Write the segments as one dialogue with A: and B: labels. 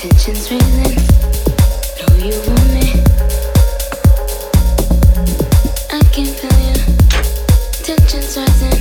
A: Tensions rising.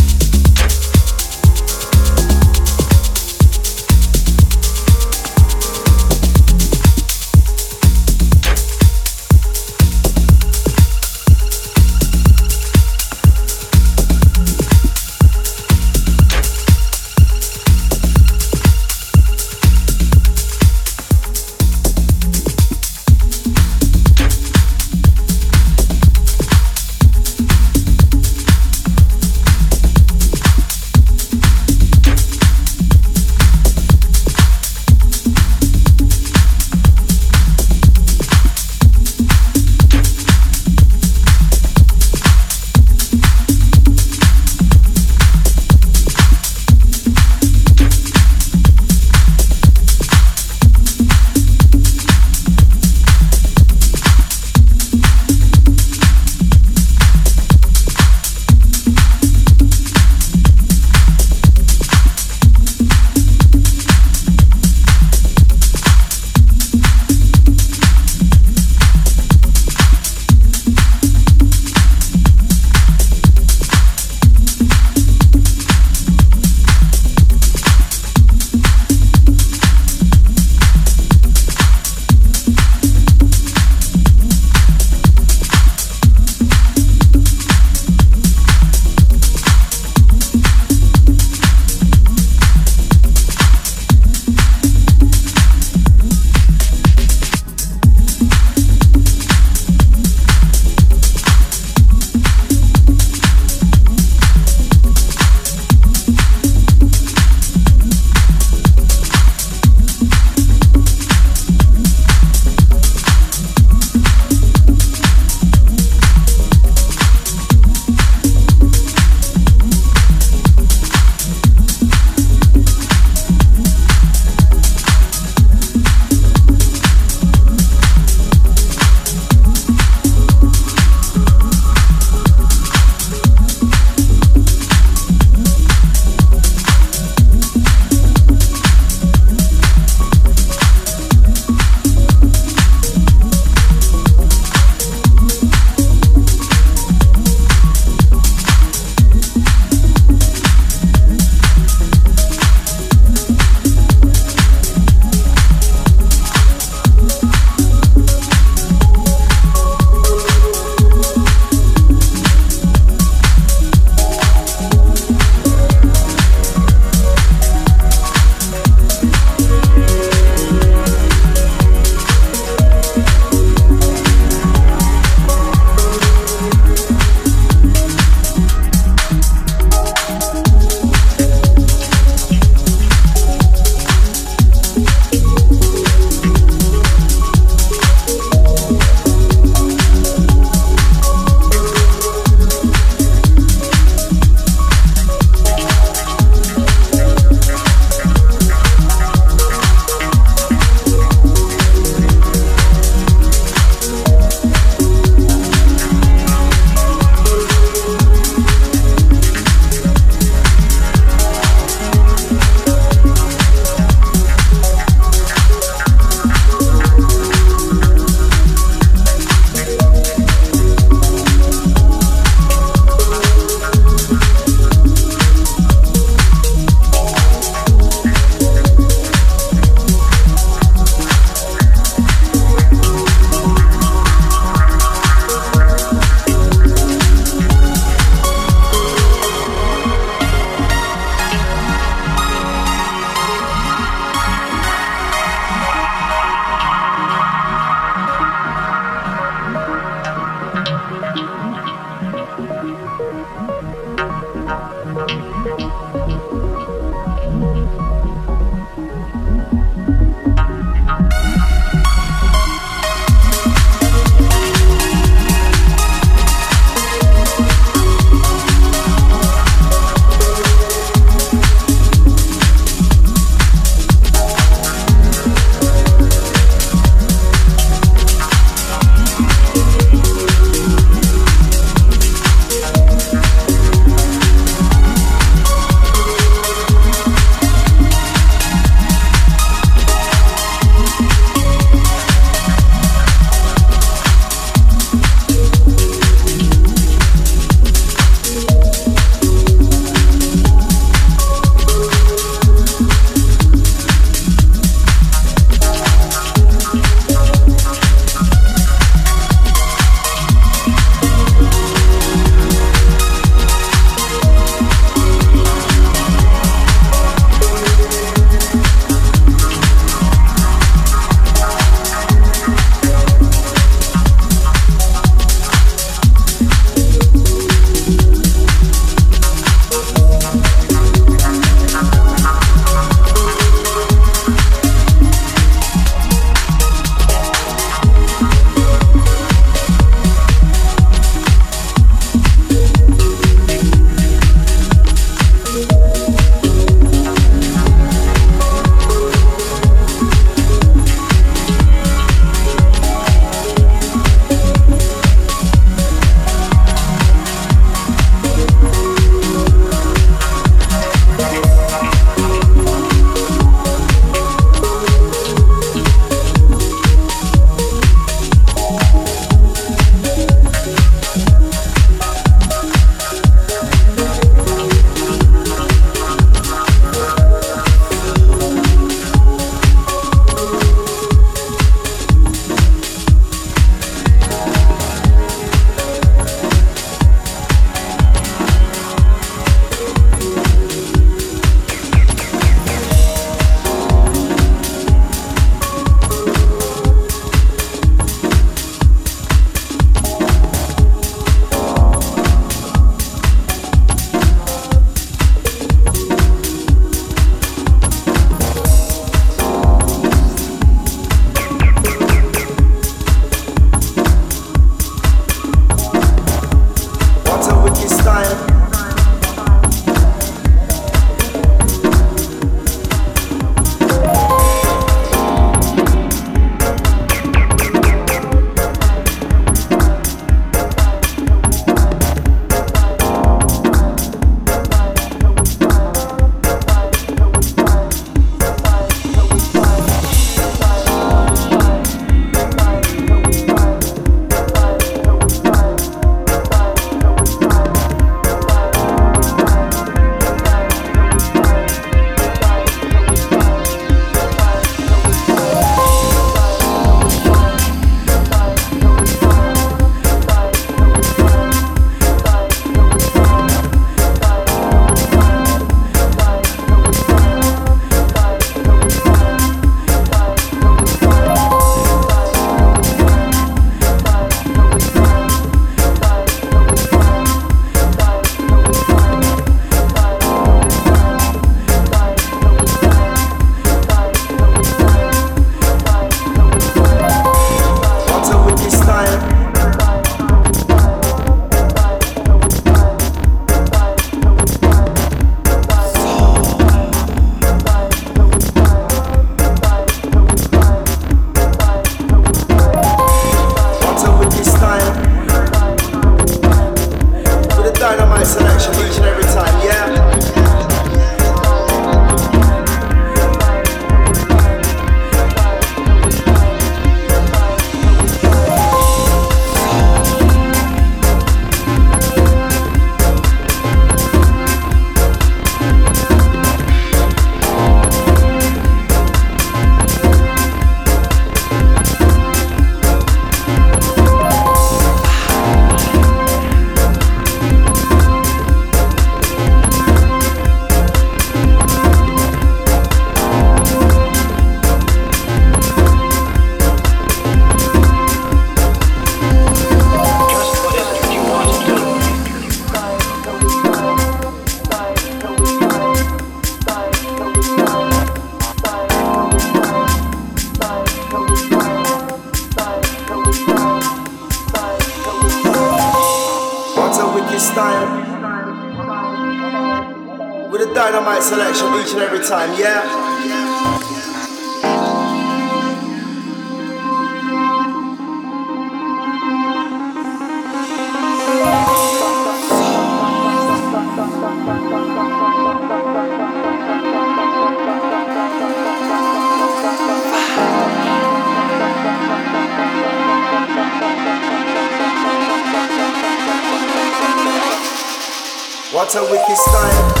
B: What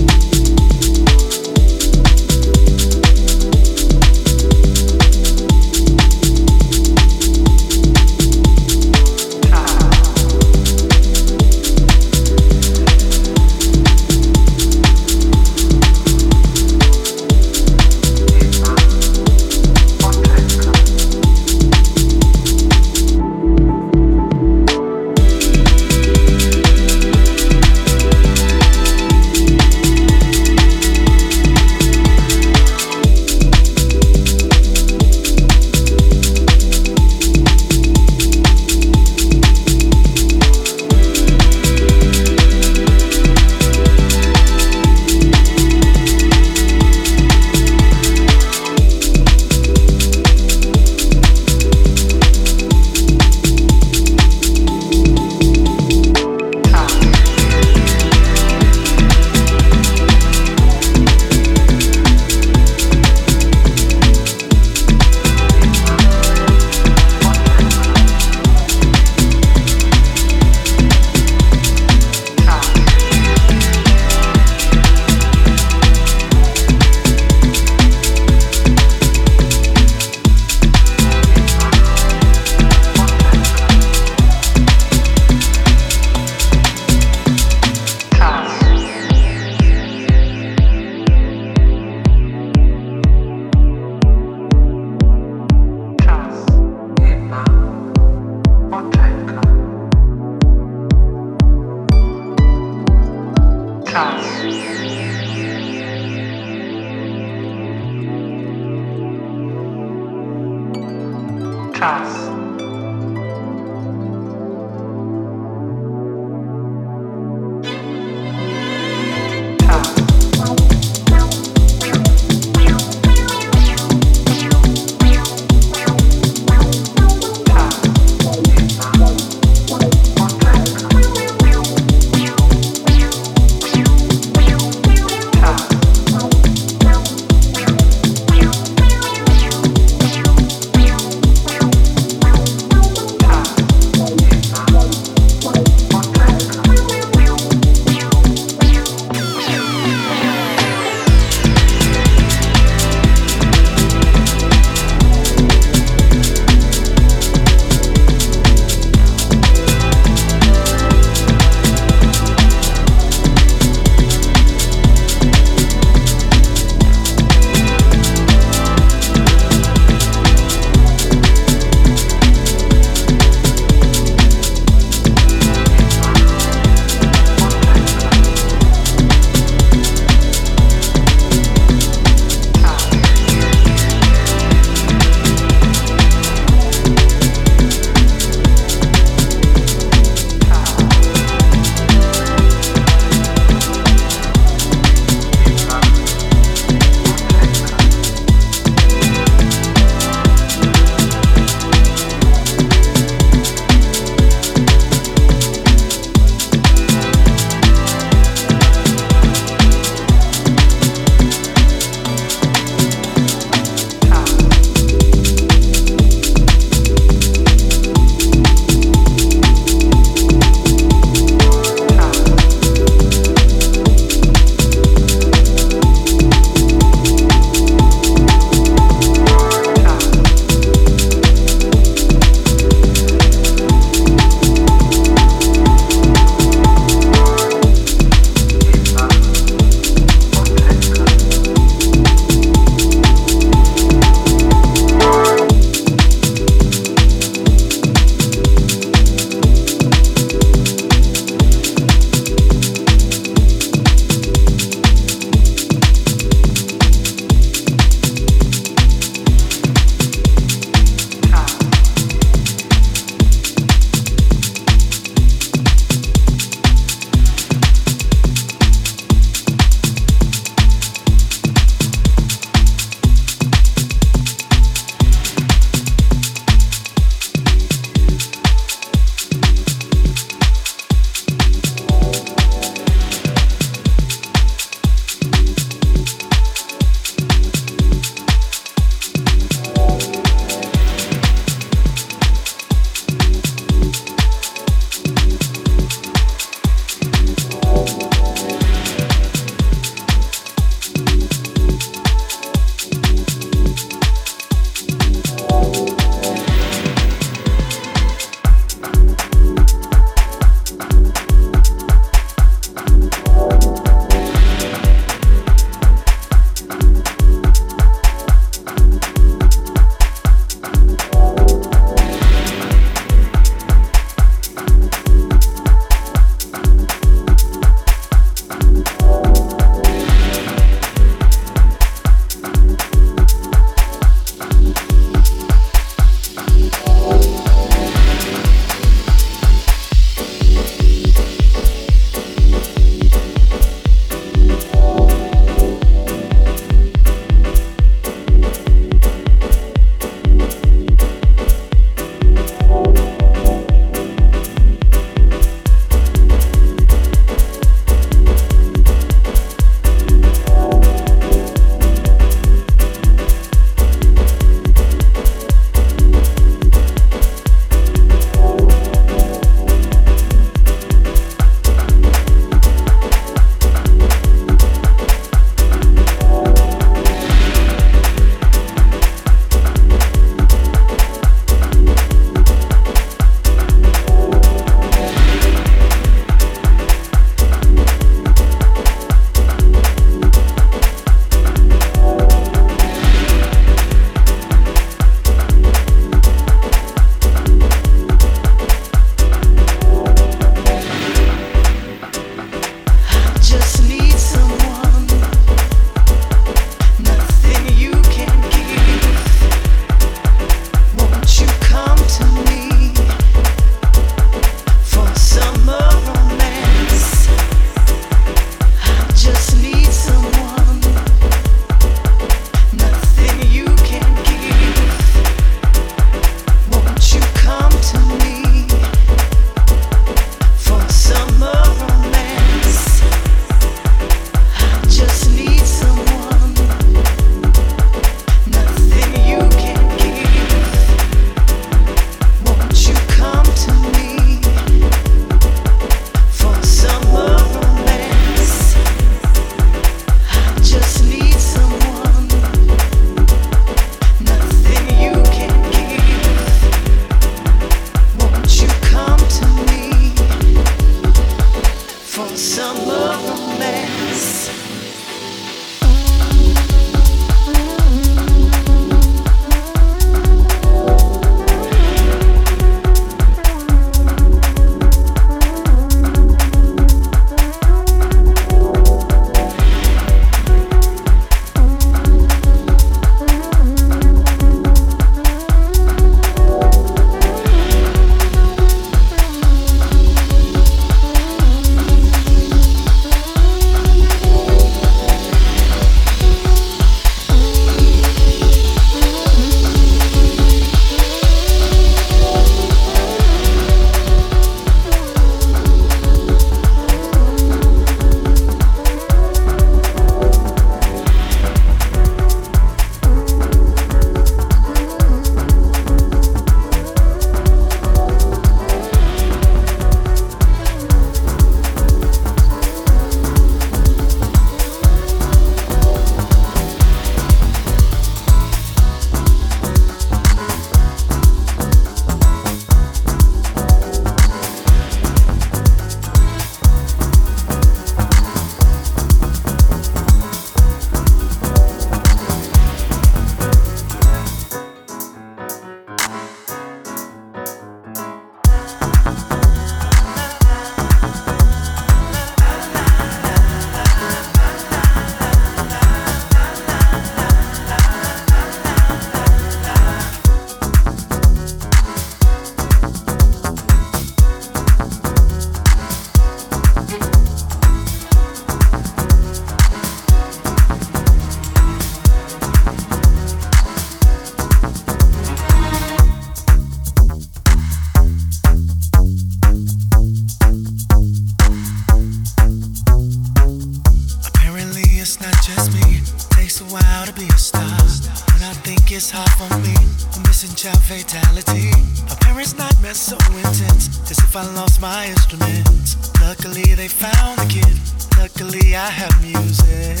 C: it's hard for me. I'm missing child fatality. A parent's nightmare so intense. As if I lost my instruments. Luckily, they found the kid. Luckily, I have music.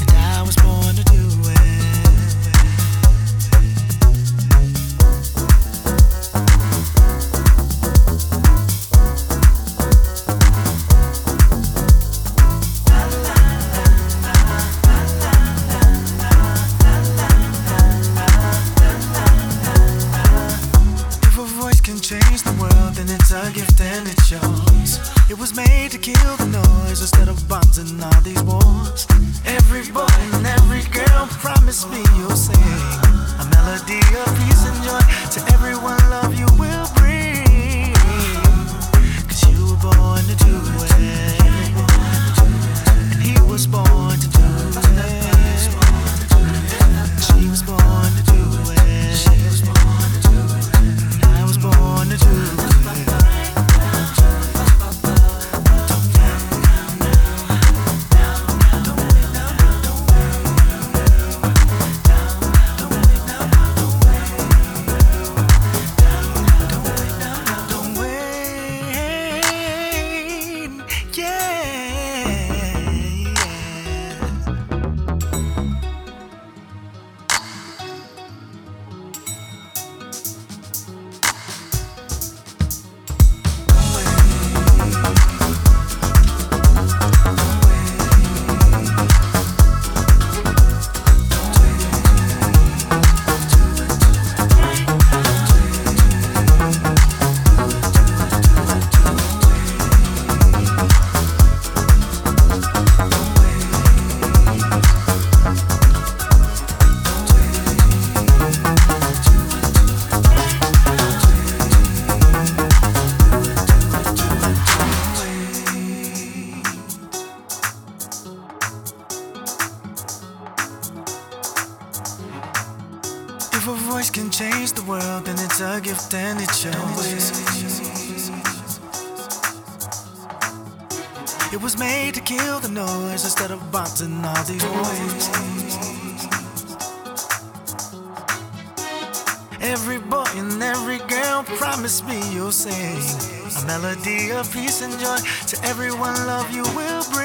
C: And I was born to do melody of peace and joy to everyone love you will bring.